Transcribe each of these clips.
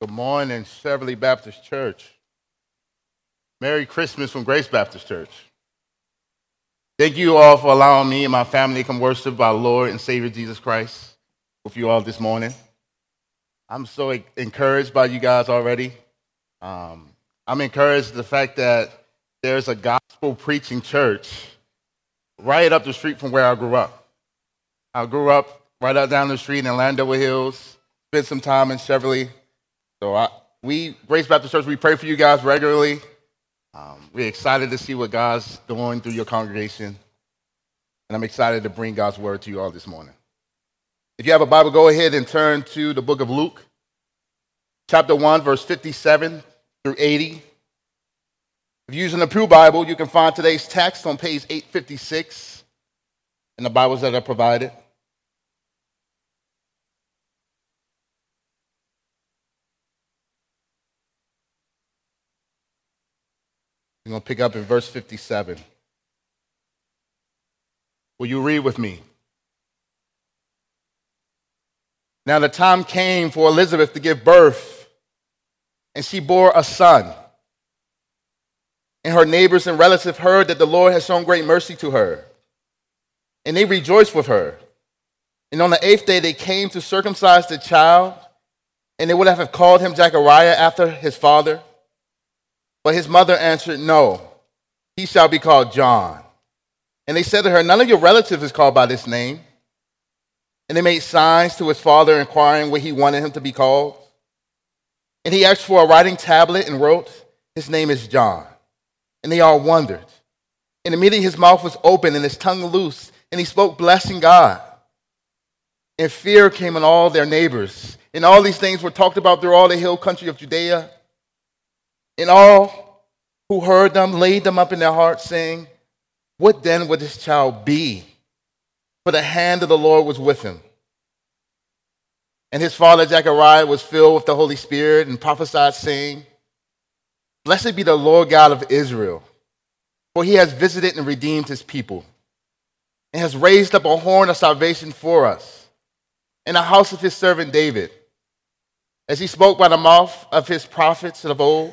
Good morning, Cheverly Baptist Church. Merry Christmas from Grace Baptist Church. Thank you all for allowing me and my family to come worship our Lord and Savior Jesus Christ with you all this morning. I'm so encouraged by you guys already. Um, I'm encouraged the fact that there's a gospel preaching church right up the street from where I grew up. I grew up right out down the street in Landover Hills, spent some time in Cheverly. So I, we, Grace Baptist Church, we pray for you guys regularly. Um, we're excited to see what God's doing through your congregation. And I'm excited to bring God's word to you all this morning. If you have a Bible, go ahead and turn to the book of Luke, chapter 1, verse 57 through 80. If you're using the Pew Bible, you can find today's text on page 856 in the Bibles that are provided. I'm going to pick up in verse 57. Will you read with me? Now the time came for Elizabeth to give birth, and she bore a son. And her neighbors and relatives heard that the Lord had shown great mercy to her. And they rejoiced with her. And on the eighth day, they came to circumcise the child, and they would have called him Zechariah after his father. But his mother answered, No, he shall be called John. And they said to her, None of your relatives is called by this name. And they made signs to his father, inquiring what he wanted him to be called. And he asked for a writing tablet and wrote, His name is John. And they all wondered. And immediately his mouth was open and his tongue loose, and he spoke, blessing God. And fear came on all their neighbors. And all these things were talked about through all the hill country of Judea. And all who heard them laid them up in their hearts, saying, What then would this child be? For the hand of the Lord was with him. And his father Zechariah was filled with the Holy Spirit and prophesied, saying, Blessed be the Lord God of Israel, for he has visited and redeemed his people, and has raised up a horn of salvation for us in the house of his servant David, as he spoke by the mouth of his prophets of old,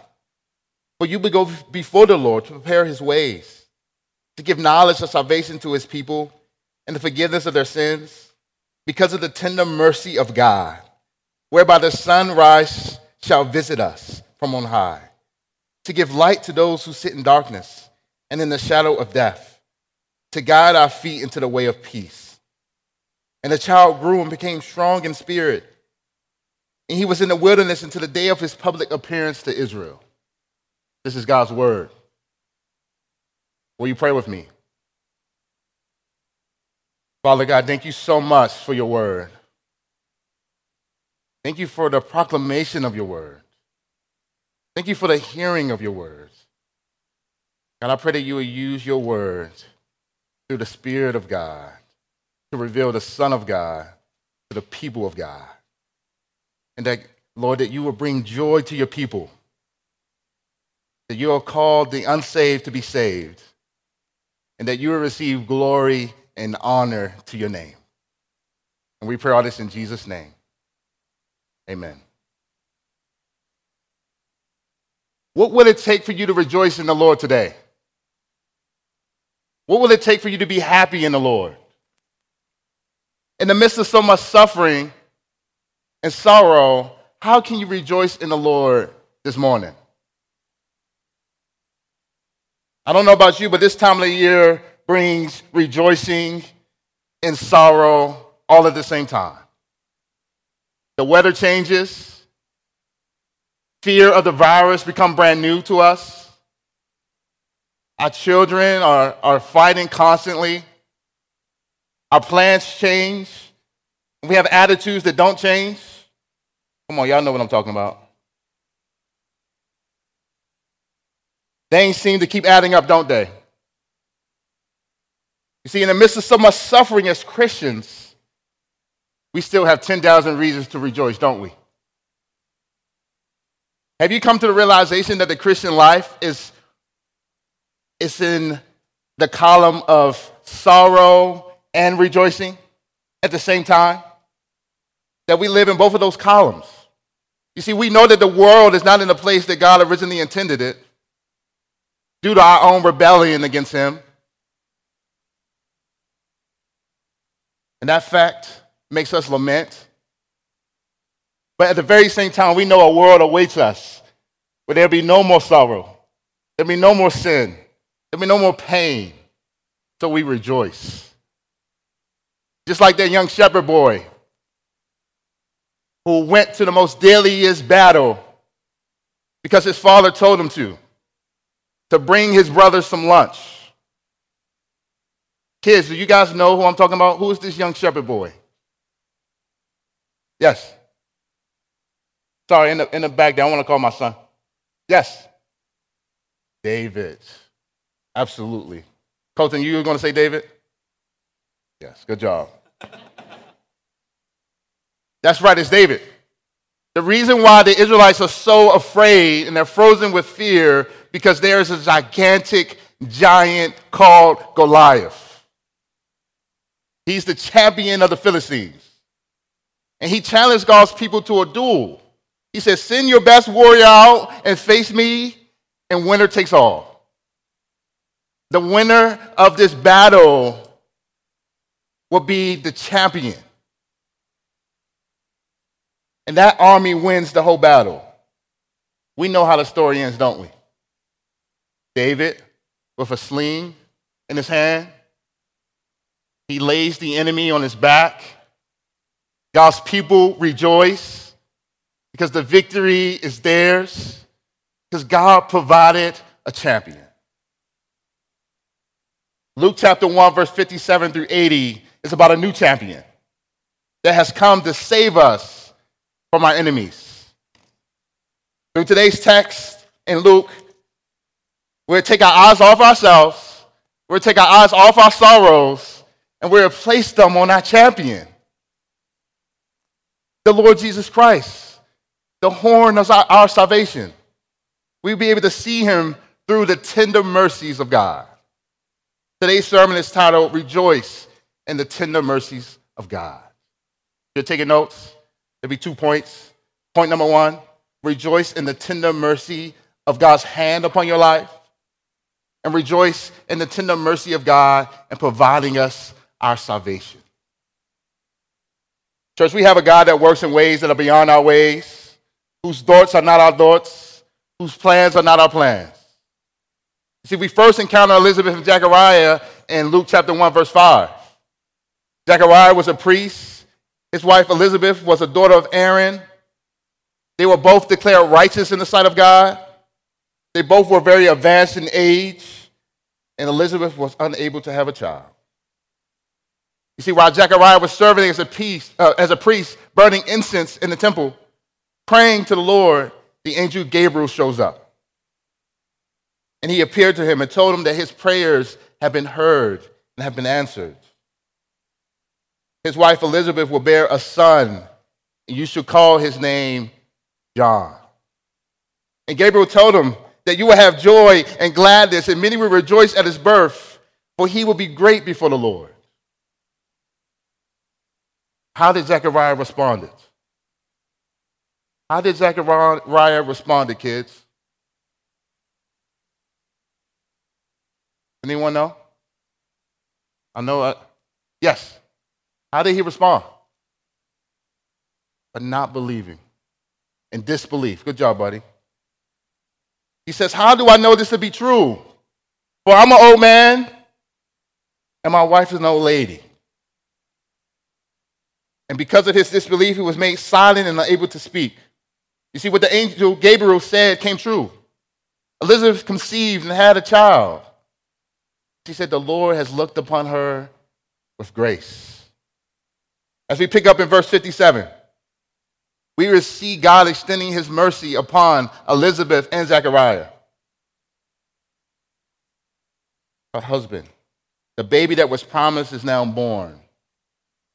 For you will go before the Lord to prepare his ways, to give knowledge of salvation to his people and the forgiveness of their sins, because of the tender mercy of God, whereby the sunrise shall visit us from on high to give light to those who sit in darkness and in the shadow of death, to guide our feet into the way of peace. And the child grew and became strong in spirit. And he was in the wilderness until the day of his public appearance to Israel. This is God's word. Will you pray with me? Father God, thank you so much for your word. Thank you for the proclamation of your word. Thank you for the hearing of your words. God, I pray that you will use your words through the Spirit of God to reveal the Son of God to the people of God. And that, Lord, that you will bring joy to your people. That you are called the unsaved to be saved. And that you will receive glory and honor to your name. And we pray all this in Jesus' name. Amen. What will it take for you to rejoice in the Lord today? What will it take for you to be happy in the Lord? In the midst of so much suffering and sorrow, how can you rejoice in the Lord this morning? I don't know about you, but this time of the year brings rejoicing and sorrow all at the same time. The weather changes, fear of the virus become brand new to us. Our children are, are fighting constantly. Our plans change. We have attitudes that don't change. Come on, y'all know what I'm talking about. They seem to keep adding up, don't they? You see, in the midst of so much suffering as Christians, we still have 10,000 reasons to rejoice, don't we? Have you come to the realization that the Christian life is, is in the column of sorrow and rejoicing at the same time? That we live in both of those columns. You see, we know that the world is not in the place that God originally intended it due to our own rebellion against Him. And that fact makes us lament. But at the very same time, we know a world awaits us where there'll be no more sorrow, there'll be no more sin, there'll be no more pain. So we rejoice. Just like that young shepherd boy who went to the most deadliest battle because his father told him to, to bring his brothers some lunch. Kids, do you guys know who I'm talking about? Who is this young shepherd boy? Yes. Sorry, in the, in the back there, I want to call my son. Yes. David. Absolutely. Colton, you were going to say David? Yes, good job. That's right, it's David. The reason why the Israelites are so afraid and they're frozen with fear because there is a gigantic giant called Goliath. He's the champion of the Philistines. And he challenged God's people to a duel. He said, Send your best warrior out and face me, and winner takes all. The winner of this battle will be the champion. And that army wins the whole battle. We know how the story ends, don't we? David, with a sling in his hand, he lays the enemy on his back. God's people rejoice because the victory is theirs, because God provided a champion. Luke chapter 1, verse 57 through 80 is about a new champion that has come to save us from our enemies. Through today's text in Luke, we'll take our eyes off ourselves, we'll take our eyes off our sorrows, and we replace them on our champion, the Lord Jesus Christ, the horn of our, our salvation. We'll be able to see him through the tender mercies of God. Today's sermon is titled Rejoice in the Tender Mercies of God. You're taking notes, there'll be two points. Point number one rejoice in the tender mercy of God's hand upon your life, and rejoice in the tender mercy of God in providing us our salvation. Church, we have a God that works in ways that are beyond our ways, whose thoughts are not our thoughts, whose plans are not our plans. See, we first encounter Elizabeth and Zechariah in Luke chapter 1, verse 5. Zechariah was a priest. His wife Elizabeth was a daughter of Aaron. They were both declared righteous in the sight of God. They both were very advanced in age, and Elizabeth was unable to have a child. You see, while Zechariah was serving as a, priest, uh, as a priest, burning incense in the temple, praying to the Lord, the angel Gabriel shows up. And he appeared to him and told him that his prayers have been heard and have been answered. His wife Elizabeth will bear a son, and you should call his name John. And Gabriel told him that you will have joy and gladness, and many will rejoice at his birth, for he will be great before the Lord. How did Zechariah respond? How did Zechariah respond kids? Anyone know? I know. Uh, yes. How did he respond? But not believing and disbelief. Good job, buddy. He says, How do I know this to be true? For I'm an old man and my wife is an old lady. And because of his disbelief, he was made silent and unable to speak. You see, what the angel Gabriel said came true. Elizabeth conceived and had a child. She said, The Lord has looked upon her with grace. As we pick up in verse 57, we see God extending his mercy upon Elizabeth and Zechariah. her husband. The baby that was promised is now born.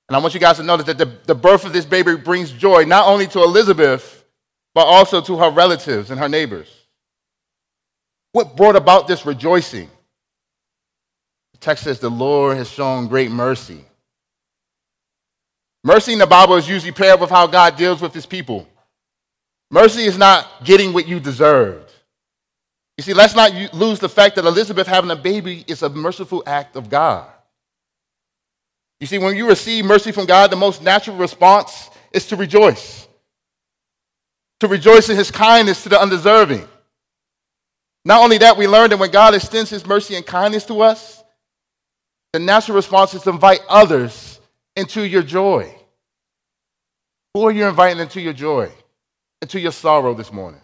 And I want you guys to notice that the, the birth of this baby brings joy not only to Elizabeth, but also to her relatives and her neighbors. What brought about this rejoicing? The text says, The Lord has shown great mercy. Mercy in the Bible is usually paired with how God deals with his people. Mercy is not getting what you deserved. You see, let's not lose the fact that Elizabeth having a baby is a merciful act of God. You see, when you receive mercy from God, the most natural response is to rejoice. To rejoice in his kindness to the undeserving. Not only that, we learned that when God extends his mercy and kindness to us, the natural response is to invite others into your joy. Who are you inviting into your joy, into your sorrow this morning?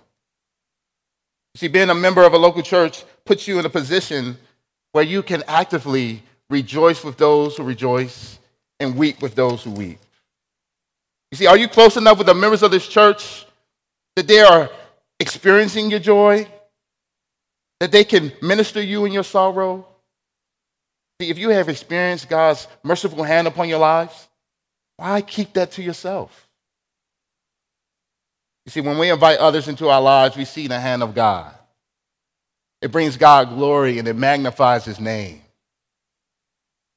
See, being a member of a local church puts you in a position where you can actively rejoice with those who rejoice and weep with those who weep. You see, are you close enough with the members of this church that they are experiencing your joy? That they can minister you in your sorrow? See, if you have experienced God's merciful hand upon your lives, why keep that to yourself? You see, when we invite others into our lives, we see the hand of God. It brings God glory and it magnifies his name.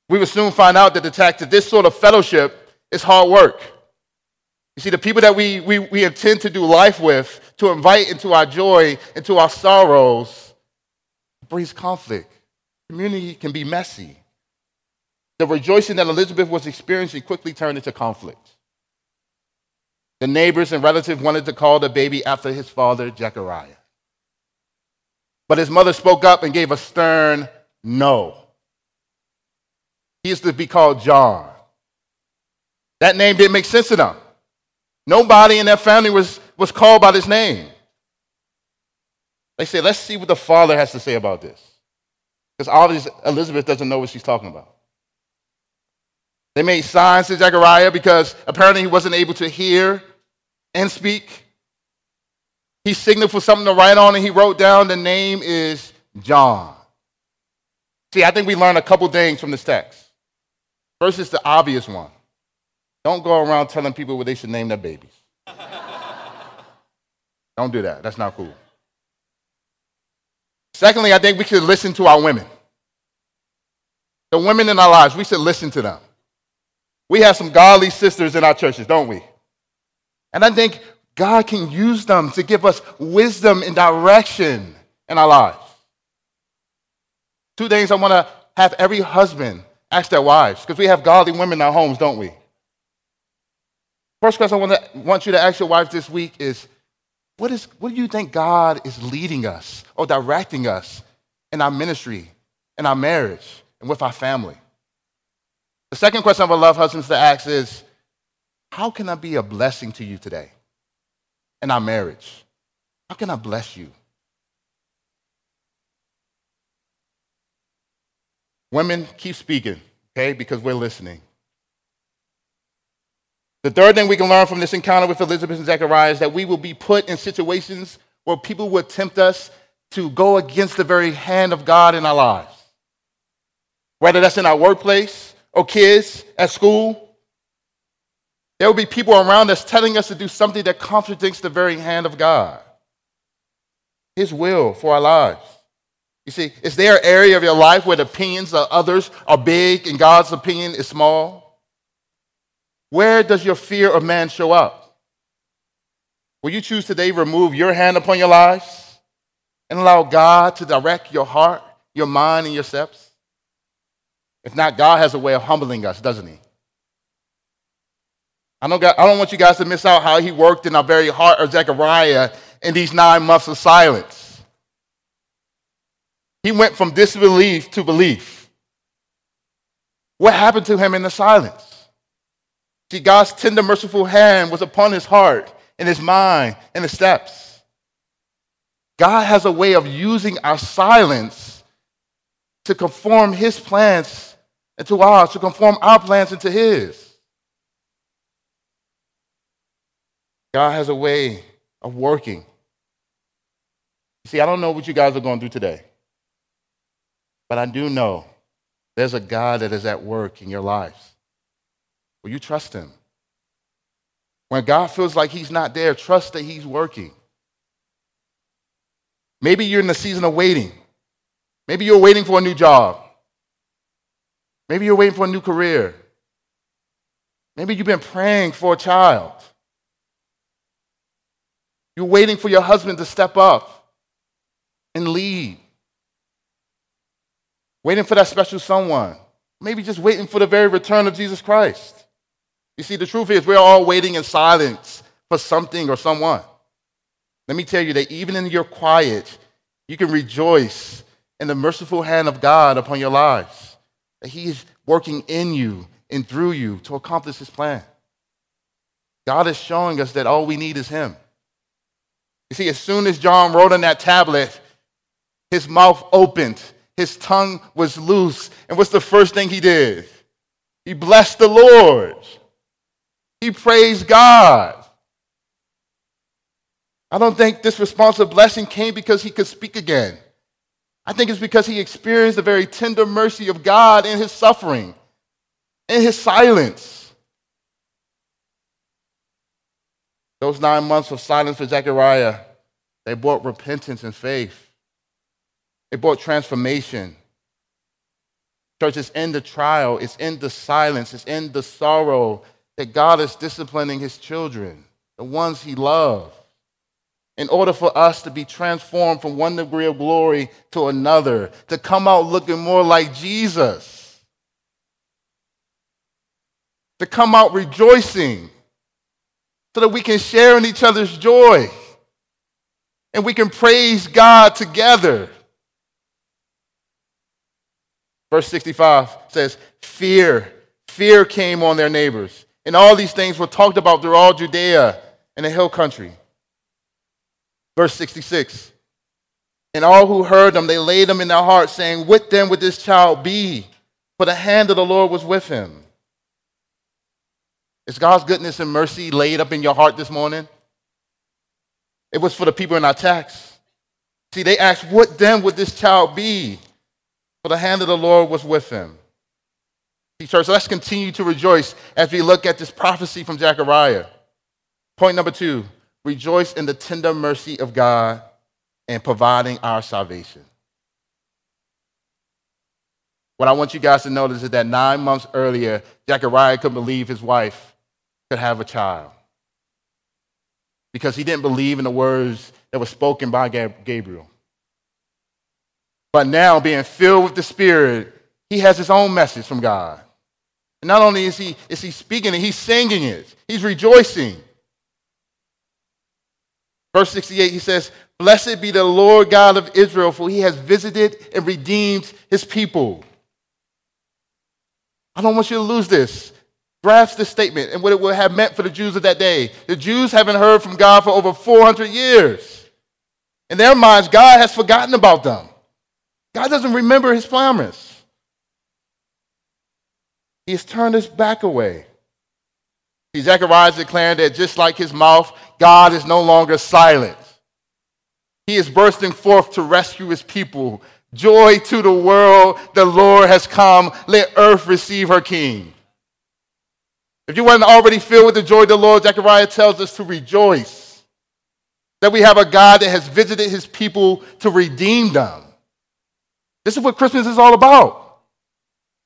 We will soon find out that the fact that this sort of fellowship is hard work. You see, the people that we, we, we intend to do life with, to invite into our joy, into our sorrows, brings conflict. Community can be messy. The rejoicing that Elizabeth was experiencing quickly turned into conflict. The neighbors and relatives wanted to call the baby after his father, Zechariah. But his mother spoke up and gave a stern no. He is to be called John. That name didn't make sense to them. Nobody in their family was, was called by this name. They said, let's see what the father has to say about this. Because obviously Elizabeth doesn't know what she's talking about. They made signs to Zechariah because apparently he wasn't able to hear and speak. He signaled for something to write on and he wrote down the name is John. See, I think we learn a couple things from this text. First is the obvious one. Don't go around telling people what they should name their babies. Don't do that. That's not cool. Secondly, I think we should listen to our women. The women in our lives, we should listen to them. We have some godly sisters in our churches, don't we? And I think God can use them to give us wisdom and direction in our lives. Two things I want to have every husband ask their wives, because we have godly women in our homes, don't we? First question I want, to, you to ask your wife this week is what, is what do you think God is leading us or directing us in our ministry, in our marriage, and with our family? The second question I would love husbands to ask is How can I be a blessing to you today in our marriage? How can I bless you? Women, keep speaking, okay, because we're listening. The third thing we can learn from this encounter with Elizabeth and Zechariah is that we will be put in situations where people will tempt us to go against the very hand of God in our lives. Whether that's in our workplace, or kids at school. There will be people around us telling us to do something that contradicts the very hand of God, His will for our lives. You see, is there an area of your life where the opinions of others are big and God's opinion is small? Where does your fear of man show up? Will you choose today remove your hand upon your lives and allow God to direct your heart, your mind, and your steps? If not, God has a way of humbling us, doesn't He? I don't, I don't want you guys to miss out how He worked in our very heart of Zechariah in these nine months of silence. He went from disbelief to belief. What happened to him in the silence? See, God's tender, merciful hand was upon his heart and his mind and his steps. God has a way of using our silence to conform his plans into ours to conform our plans into His. God has a way of working. See, I don't know what you guys are going through today. But I do know there's a God that is at work in your lives. Will you trust him? When God feels like he's not there, trust that he's working. Maybe you're in the season of waiting. Maybe you're waiting for a new job. Maybe you're waiting for a new career. Maybe you've been praying for a child. You're waiting for your husband to step up and lead. Waiting for that special someone. Maybe just waiting for the very return of Jesus Christ. You see, the truth is, we're all waiting in silence for something or someone. Let me tell you that even in your quiet, you can rejoice in the merciful hand of God upon your lives. That He is working in you and through you to accomplish His plan. God is showing us that all we need is Him. You see, as soon as John wrote on that tablet, his mouth opened, his tongue was loose. And what's the first thing he did? He blessed the Lord. He praised God. I don't think this response of blessing came because he could speak again. I think it's because he experienced the very tender mercy of God in his suffering, in his silence. Those nine months of silence for Zechariah, they brought repentance and faith. It brought transformation. Church, it's in the trial, it's in the silence, it's in the sorrow that God is disciplining his children, the ones he loves, in order for us to be transformed from one degree of glory to another, to come out looking more like Jesus, to come out rejoicing, so that we can share in each other's joy and we can praise God together. Verse 65 says, Fear, fear came on their neighbors. And all these things were talked about through all Judea and the hill country. Verse 66 And all who heard them, they laid them in their hearts, saying, What then would this child be? For the hand of the Lord was with him. Is God's goodness and mercy laid up in your heart this morning? It was for the people in our text. See, they asked, What then would this child be? For the hand of the Lord was with him. Church, let's continue to rejoice as we look at this prophecy from Zechariah. Point number two rejoice in the tender mercy of God and providing our salvation. What I want you guys to notice is that nine months earlier, Zechariah couldn't believe his wife could have a child because he didn't believe in the words that were spoken by Gabriel. But now, being filled with the Spirit, he has his own message from God. Not only is he, is he speaking it, he's singing it, he's rejoicing. Verse 68, he says, Blessed be the Lord God of Israel, for he has visited and redeemed his people. I don't want you to lose this. Grasp this statement and what it would have meant for the Jews of that day. The Jews haven't heard from God for over 400 years. In their minds, God has forgotten about them. God doesn't remember his promise. He has turned his back away. Zechariah is declaring that just like his mouth, God is no longer silent. He is bursting forth to rescue his people. Joy to the world, the Lord has come. Let earth receive her king. If you weren't already filled with the joy of the Lord, Zechariah tells us to rejoice. That we have a God that has visited his people to redeem them. This is what Christmas is all about.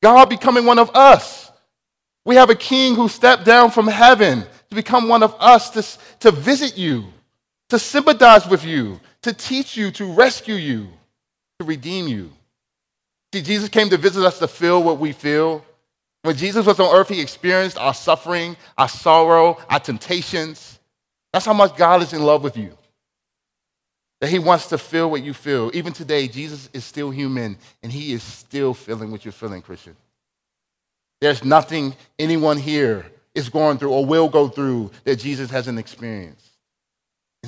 God becoming one of us. We have a king who stepped down from heaven to become one of us, to, to visit you, to sympathize with you, to teach you, to rescue you, to redeem you. See, Jesus came to visit us to feel what we feel. When Jesus was on earth, he experienced our suffering, our sorrow, our temptations. That's how much God is in love with you that he wants to feel what you feel. Even today, Jesus is still human and he is still feeling what you're feeling, Christian. There's nothing anyone here is going through or will go through that Jesus hasn't experienced.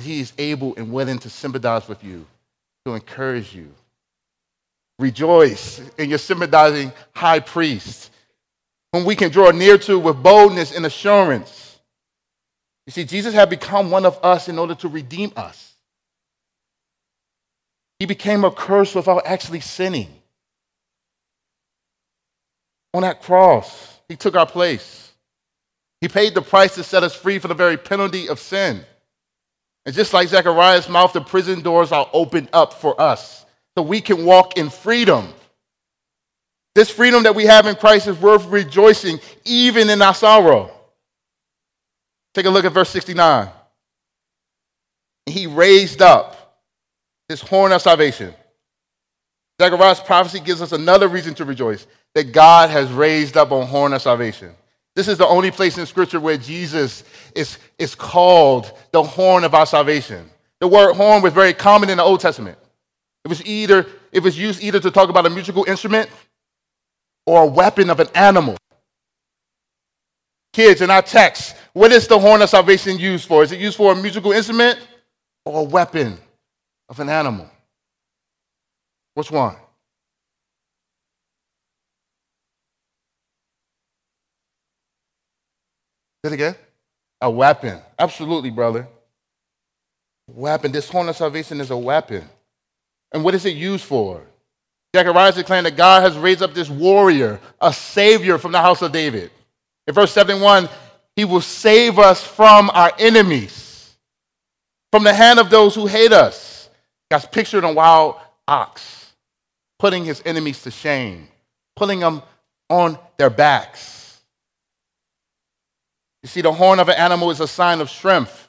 He is able and willing to sympathize with you, to encourage you. Rejoice in your sympathizing high priest, whom we can draw near to with boldness and assurance. You see, Jesus had become one of us in order to redeem us. He became a curse without actually sinning. on that cross. He took our place. He paid the price to set us free from the very penalty of sin. And just like Zechariah's mouth, the prison doors are opened up for us so we can walk in freedom. This freedom that we have in Christ is worth rejoicing even in our sorrow. Take a look at verse 69. He raised up this horn of salvation. Zechariah's prophecy gives us another reason to rejoice that God has raised up a horn of salvation. This is the only place in Scripture where Jesus is, is called the horn of our salvation. The word horn was very common in the Old Testament. It was either it was used either to talk about a musical instrument or a weapon of an animal. Kids, in our text, what is the horn of salvation used for? Is it used for a musical instrument or a weapon of an animal? Which one? Say it again. A weapon. Absolutely, brother. Weapon. This horn of salvation is a weapon. And what is it used for? Zechariah is declaring that God has raised up this warrior, a savior from the house of David. In verse 71, he will save us from our enemies, from the hand of those who hate us. God's pictured a wild ox, putting his enemies to shame, pulling them on their backs. You see, the horn of an animal is a sign of strength,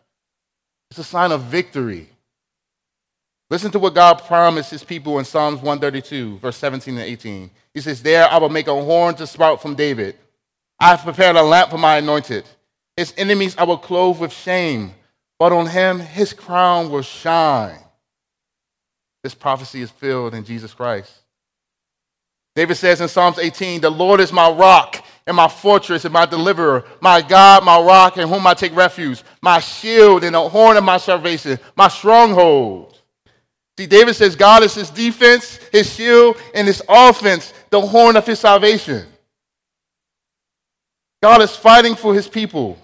it's a sign of victory. Listen to what God promised his people in Psalms 132, verse 17 and 18. He says, There I will make a horn to sprout from David. I have prepared a lamp for my anointed. His enemies I will clothe with shame, but on him his crown will shine. This prophecy is filled in Jesus Christ. David says in Psalms 18, The Lord is my rock and my fortress and my deliverer, my God, my rock, in whom I take refuge, my shield and the horn of my salvation, my stronghold. See, David says God is his defense, his shield, and his offense, the horn of his salvation. God is fighting for his people,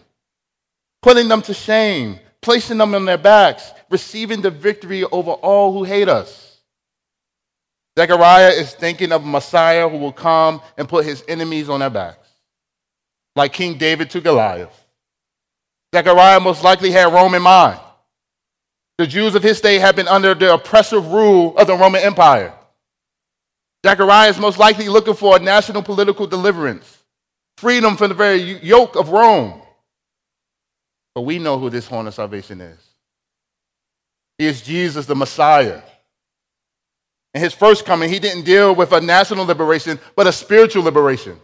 putting them to shame, placing them on their backs, receiving the victory over all who hate us. Zechariah is thinking of a Messiah who will come and put his enemies on their backs, like King David to Goliath. Zechariah most likely had Rome in mind. The Jews of his day had been under the oppressive rule of the Roman Empire. Zechariah is most likely looking for a national political deliverance, freedom from the very yoke of Rome. But we know who this horn of salvation is. He is Jesus, the Messiah. In his first coming, he didn't deal with a national liberation, but a spiritual liberation.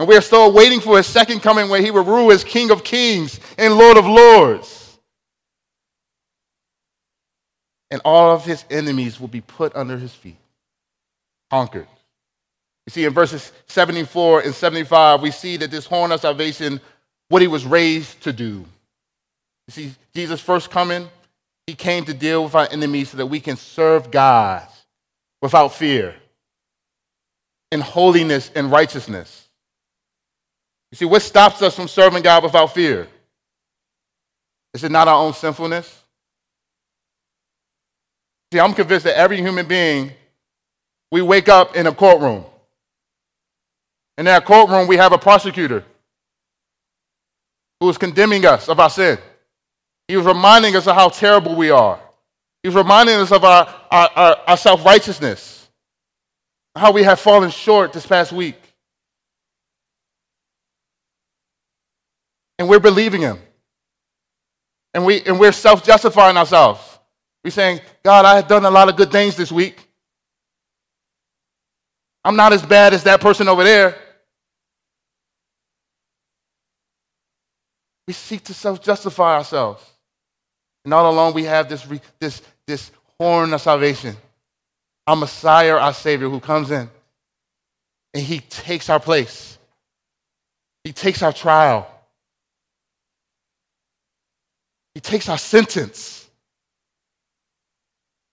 And we are still waiting for his second coming where he will rule as King of Kings and Lord of Lords. and all of his enemies will be put under his feet, conquered. You see, in verses 74 and 75, we see that this horn of salvation, what he was raised to do. You see, Jesus' first coming, he came to deal with our enemies so that we can serve God without fear, in holiness and righteousness. You see, what stops us from serving God without fear? Is it not our own sinfulness? See, I'm convinced that every human being, we wake up in a courtroom. In that courtroom, we have a prosecutor who is condemning us of our sin. He was reminding us of how terrible we are. He was reminding us of our, our, our, our self righteousness, how we have fallen short this past week. And we're believing him. And, we, and we're self justifying ourselves. We're saying, God, I have done a lot of good things this week. I'm not as bad as that person over there. We seek to self justify ourselves. And all along, we have this, this, this horn of salvation our Messiah, our Savior, who comes in and He takes our place, He takes our trial, He takes our sentence.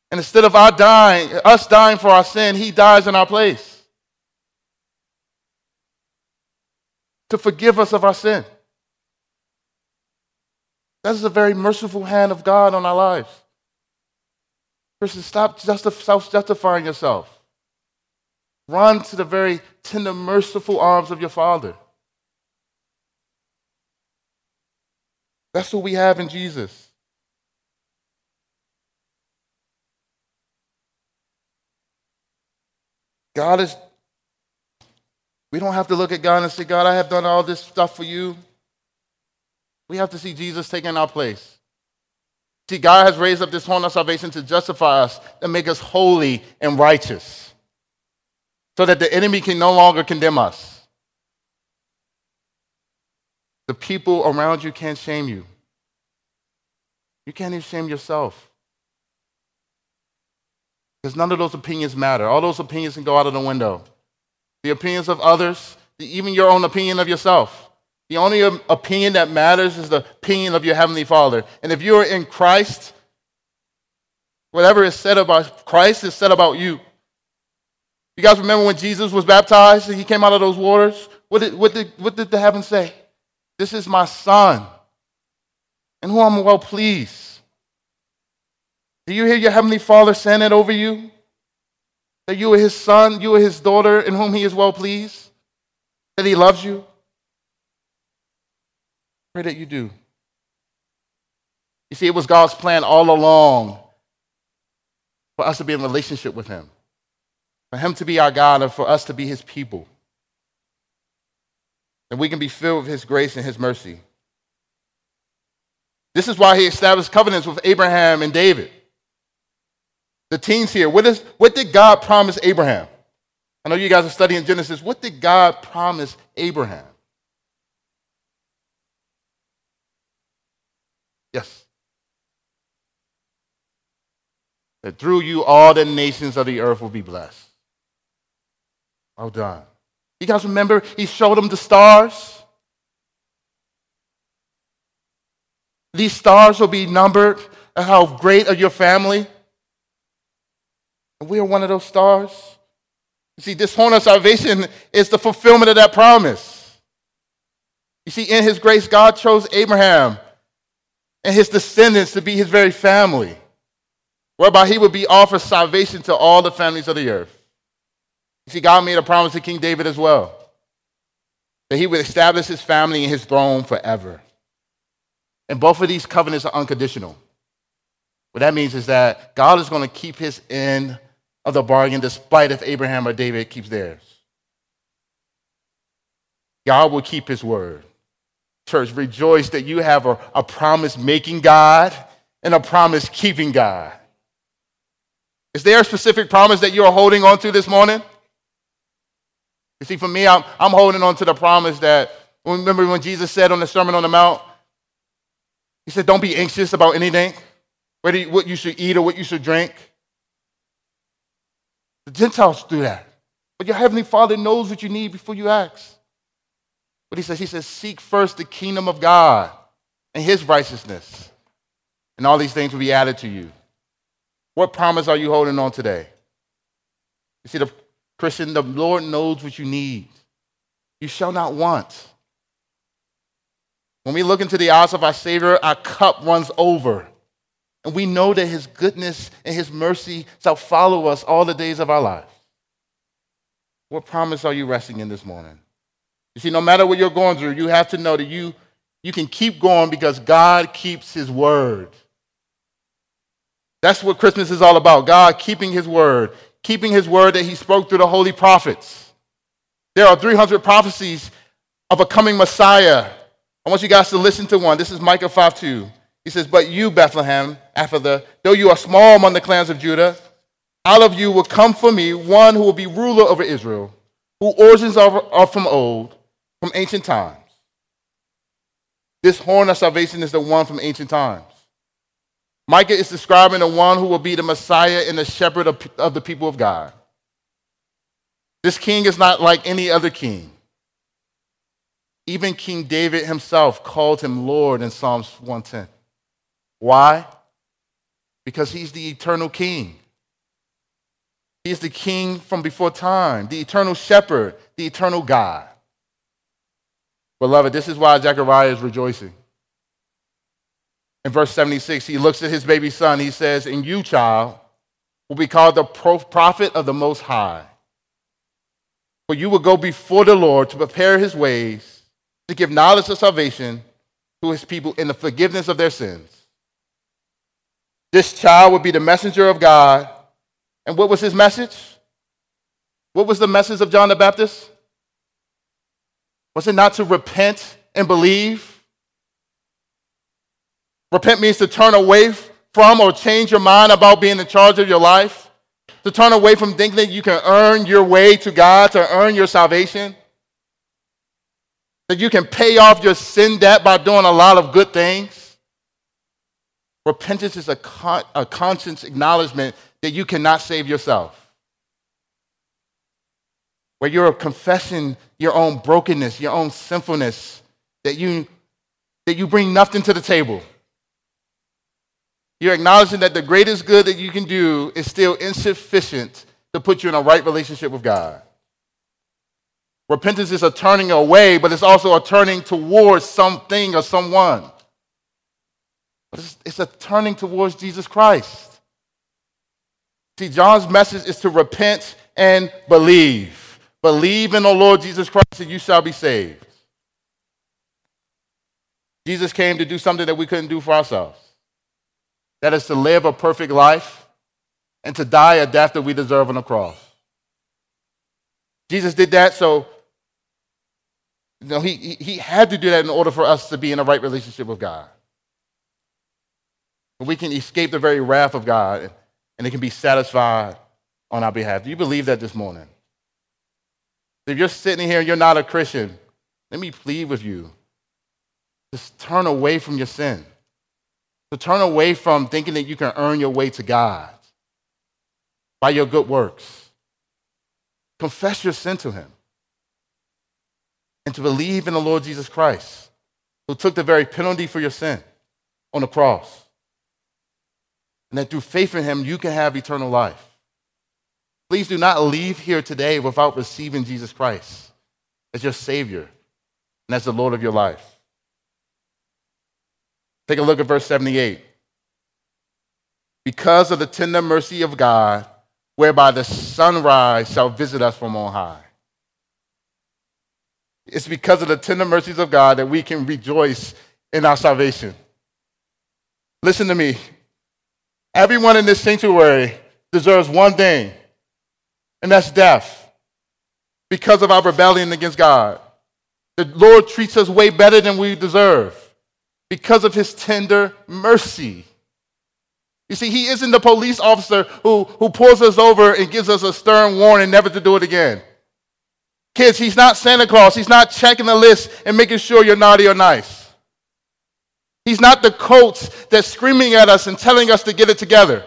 And instead of our dying, us dying for our sin, he dies in our place to forgive us of our sin. That is a very merciful hand of God on our lives. Christian, stop self justifying yourself. Run to the very tender, merciful arms of your Father. That's what we have in Jesus. God is, we don't have to look at God and say, God, I have done all this stuff for you. We have to see Jesus taking our place. See, God has raised up this horn of salvation to justify us, to make us holy and righteous, so that the enemy can no longer condemn us. The people around you can't shame you. You can't even shame yourself. Because none of those opinions matter. All those opinions can go out of the window. The opinions of others, even your own opinion of yourself. The only opinion that matters is the opinion of your Heavenly Father. And if you're in Christ, whatever is said about Christ is said about you. You guys remember when Jesus was baptized and he came out of those waters? What did, what did, what did the heavens say? This is my son, in whom I'm well pleased. Do you hear your Heavenly Father saying it over you? That you are his son, you are his daughter, in whom he is well pleased? That he loves you? Pray that you do. You see, it was God's plan all along for us to be in relationship with Him, for Him to be our God, and for us to be His people. And we can be filled with His grace and His mercy. This is why He established covenants with Abraham and David. The teens here, what, is, what did God promise Abraham? I know you guys are studying Genesis. What did God promise Abraham? Yes. That through you all the nations of the earth will be blessed. Well done. You guys remember he showed them the stars? These stars will be numbered. And how great are your family? And we are one of those stars. You see, this horn of salvation is the fulfillment of that promise. You see, in his grace, God chose Abraham and his descendants to be his very family, whereby he would be offered salvation to all the families of the earth. You see, God made a promise to King David as well that he would establish his family and his throne forever. And both of these covenants are unconditional. What that means is that God is going to keep his end of the bargain despite if Abraham or David keeps theirs. God will keep his word. Church, rejoice that you have a, a promise making God and a promise keeping God. Is there a specific promise that you're holding on to this morning? You see, for me, I'm, I'm holding on to the promise that, remember when Jesus said on the Sermon on the Mount, He said, Don't be anxious about anything, whether you, what you should eat or what you should drink. The Gentiles do that. But your Heavenly Father knows what you need before you ask. What he says, he says, seek first the kingdom of God and his righteousness, and all these things will be added to you. What promise are you holding on today? You see, the Christian, the Lord knows what you need. You shall not want. When we look into the eyes of our Savior, our cup runs over. And we know that his goodness and his mercy shall follow us all the days of our life. What promise are you resting in this morning? You see, no matter what you're going through, you have to know that you, you can keep going because God keeps his word. That's what Christmas is all about God keeping his word, keeping his word that he spoke through the holy prophets. There are 300 prophecies of a coming Messiah. I want you guys to listen to one. This is Micah 5 2. He says, But you, Bethlehem, Ephrathah, though you are small among the clans of Judah, out of you will come for me one who will be ruler over Israel, whose origins are, are from old from ancient times. This horn of salvation is the one from ancient times. Micah is describing the one who will be the Messiah and the shepherd of, of the people of God. This king is not like any other king. Even King David himself called him Lord in Psalms 110. Why? Because he's the eternal king. He's the king from before time, the eternal shepherd, the eternal God. Beloved, this is why Zechariah is rejoicing. In verse 76, he looks at his baby son. He says, And you, child, will be called the prophet of the Most High. For you will go before the Lord to prepare his ways, to give knowledge of salvation to his people in the forgiveness of their sins. This child would be the messenger of God. And what was his message? What was the message of John the Baptist? Was it not to repent and believe? Repent means to turn away from or change your mind about being in charge of your life, to turn away from thinking that you can earn your way to God, to earn your salvation, that you can pay off your sin debt by doing a lot of good things. Repentance is a, con- a conscious acknowledgement that you cannot save yourself. Where you're confessing your own brokenness, your own sinfulness, that you, that you bring nothing to the table. You're acknowledging that the greatest good that you can do is still insufficient to put you in a right relationship with God. Repentance is a turning away, but it's also a turning towards something or someone. It's, it's a turning towards Jesus Christ. See, John's message is to repent and believe. Believe in the Lord Jesus Christ and you shall be saved. Jesus came to do something that we couldn't do for ourselves. That is to live a perfect life and to die a death that we deserve on the cross. Jesus did that so you know, he, he had to do that in order for us to be in a right relationship with God. We can escape the very wrath of God and it can be satisfied on our behalf. Do you believe that this morning? If you're sitting here and you're not a Christian, let me plead with you. Just turn away from your sin. To turn away from thinking that you can earn your way to God by your good works. Confess your sin to Him. And to believe in the Lord Jesus Christ, who took the very penalty for your sin on the cross. And that through faith in Him, you can have eternal life. Please do not leave here today without receiving Jesus Christ as your Savior and as the Lord of your life. Take a look at verse 78. Because of the tender mercy of God, whereby the sunrise shall visit us from on high. It's because of the tender mercies of God that we can rejoice in our salvation. Listen to me. Everyone in this sanctuary deserves one thing, and that's death because of our rebellion against God. The Lord treats us way better than we deserve because of his tender mercy. You see, he isn't the police officer who, who pulls us over and gives us a stern warning never to do it again. Kids, he's not Santa Claus. He's not checking the list and making sure you're naughty or nice. He's not the coach that's screaming at us and telling us to get it together.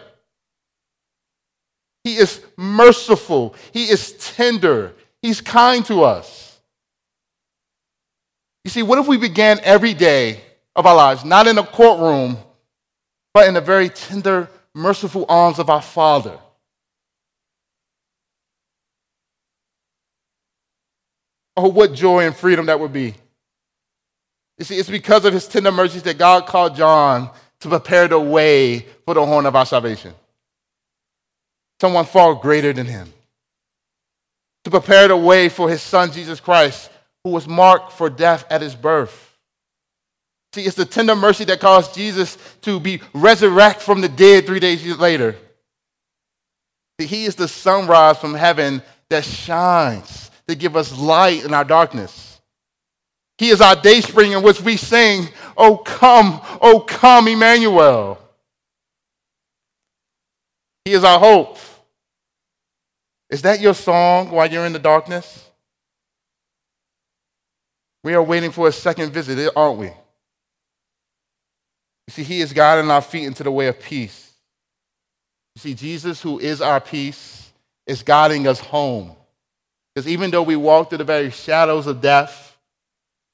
He is merciful. He is tender. He's kind to us. You see, what if we began every day of our lives, not in a courtroom, but in the very tender, merciful arms of our Father. Oh, what joy and freedom that would be. You see, it's because of his tender mercies that God called John to prepare the way for the horn of our salvation. Someone far greater than him. To prepare the way for his son, Jesus Christ, who was marked for death at his birth See, it's the tender mercy that caused Jesus to be resurrected from the dead three days later. See, he is the sunrise from heaven that shines to give us light in our darkness. He is our day spring in which we sing, Oh, come, oh, come, Emmanuel. He is our hope. Is that your song while you're in the darkness? We are waiting for a second visit, eh, aren't we? You see, He is guiding our feet into the way of peace. You see, Jesus, who is our peace, is guiding us home. Because even though we walk through the very shadows of death,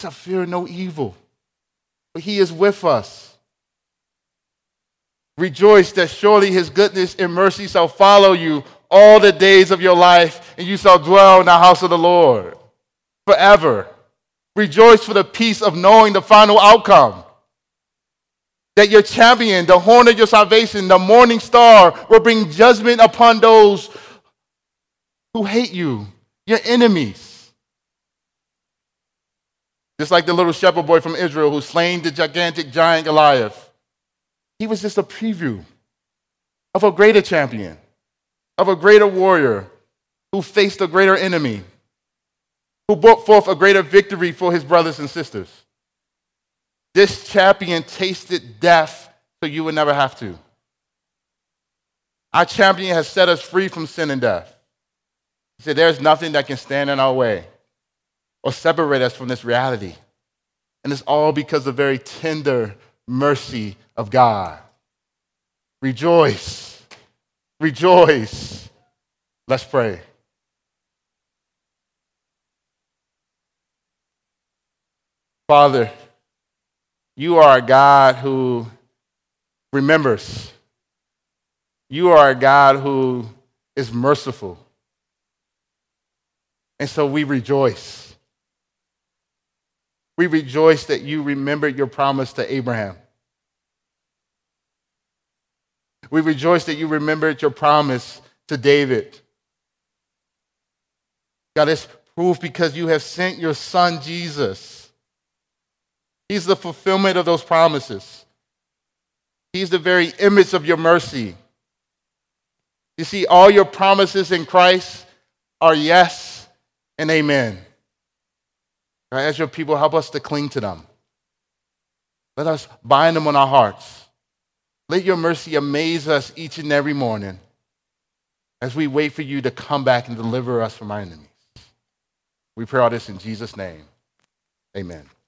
to fear no evil. But He is with us. Rejoice that surely His goodness and mercy shall follow you all the days of your life, and you shall dwell in the house of the Lord forever. Rejoice for the peace of knowing the final outcome that your champion, the horn of your salvation, the morning star, will bring judgment upon those who hate you your enemies. Just like the little shepherd boy from Israel who slain the gigantic giant Goliath. He was just a preview of a greater champion, of a greater warrior who faced a greater enemy, who brought forth a greater victory for his brothers and sisters. This champion tasted death so you would never have to. Our champion has set us free from sin and death. He said, There's nothing that can stand in our way or separate us from this reality. And it's all because of the very tender mercy of God. Rejoice. Rejoice. Let's pray. Father, you are a God who remembers. You are a God who is merciful. And so we rejoice. We rejoice that you remembered your promise to Abraham. We rejoice that you remembered your promise to David. God, it's proof because you have sent your son Jesus. He's the fulfillment of those promises. He's the very image of your mercy. You see, all your promises in Christ are yes and amen. As your people, help us to cling to them. Let us bind them on our hearts. Let your mercy amaze us each and every morning as we wait for you to come back and deliver us from our enemies. We pray all this in Jesus' name. Amen.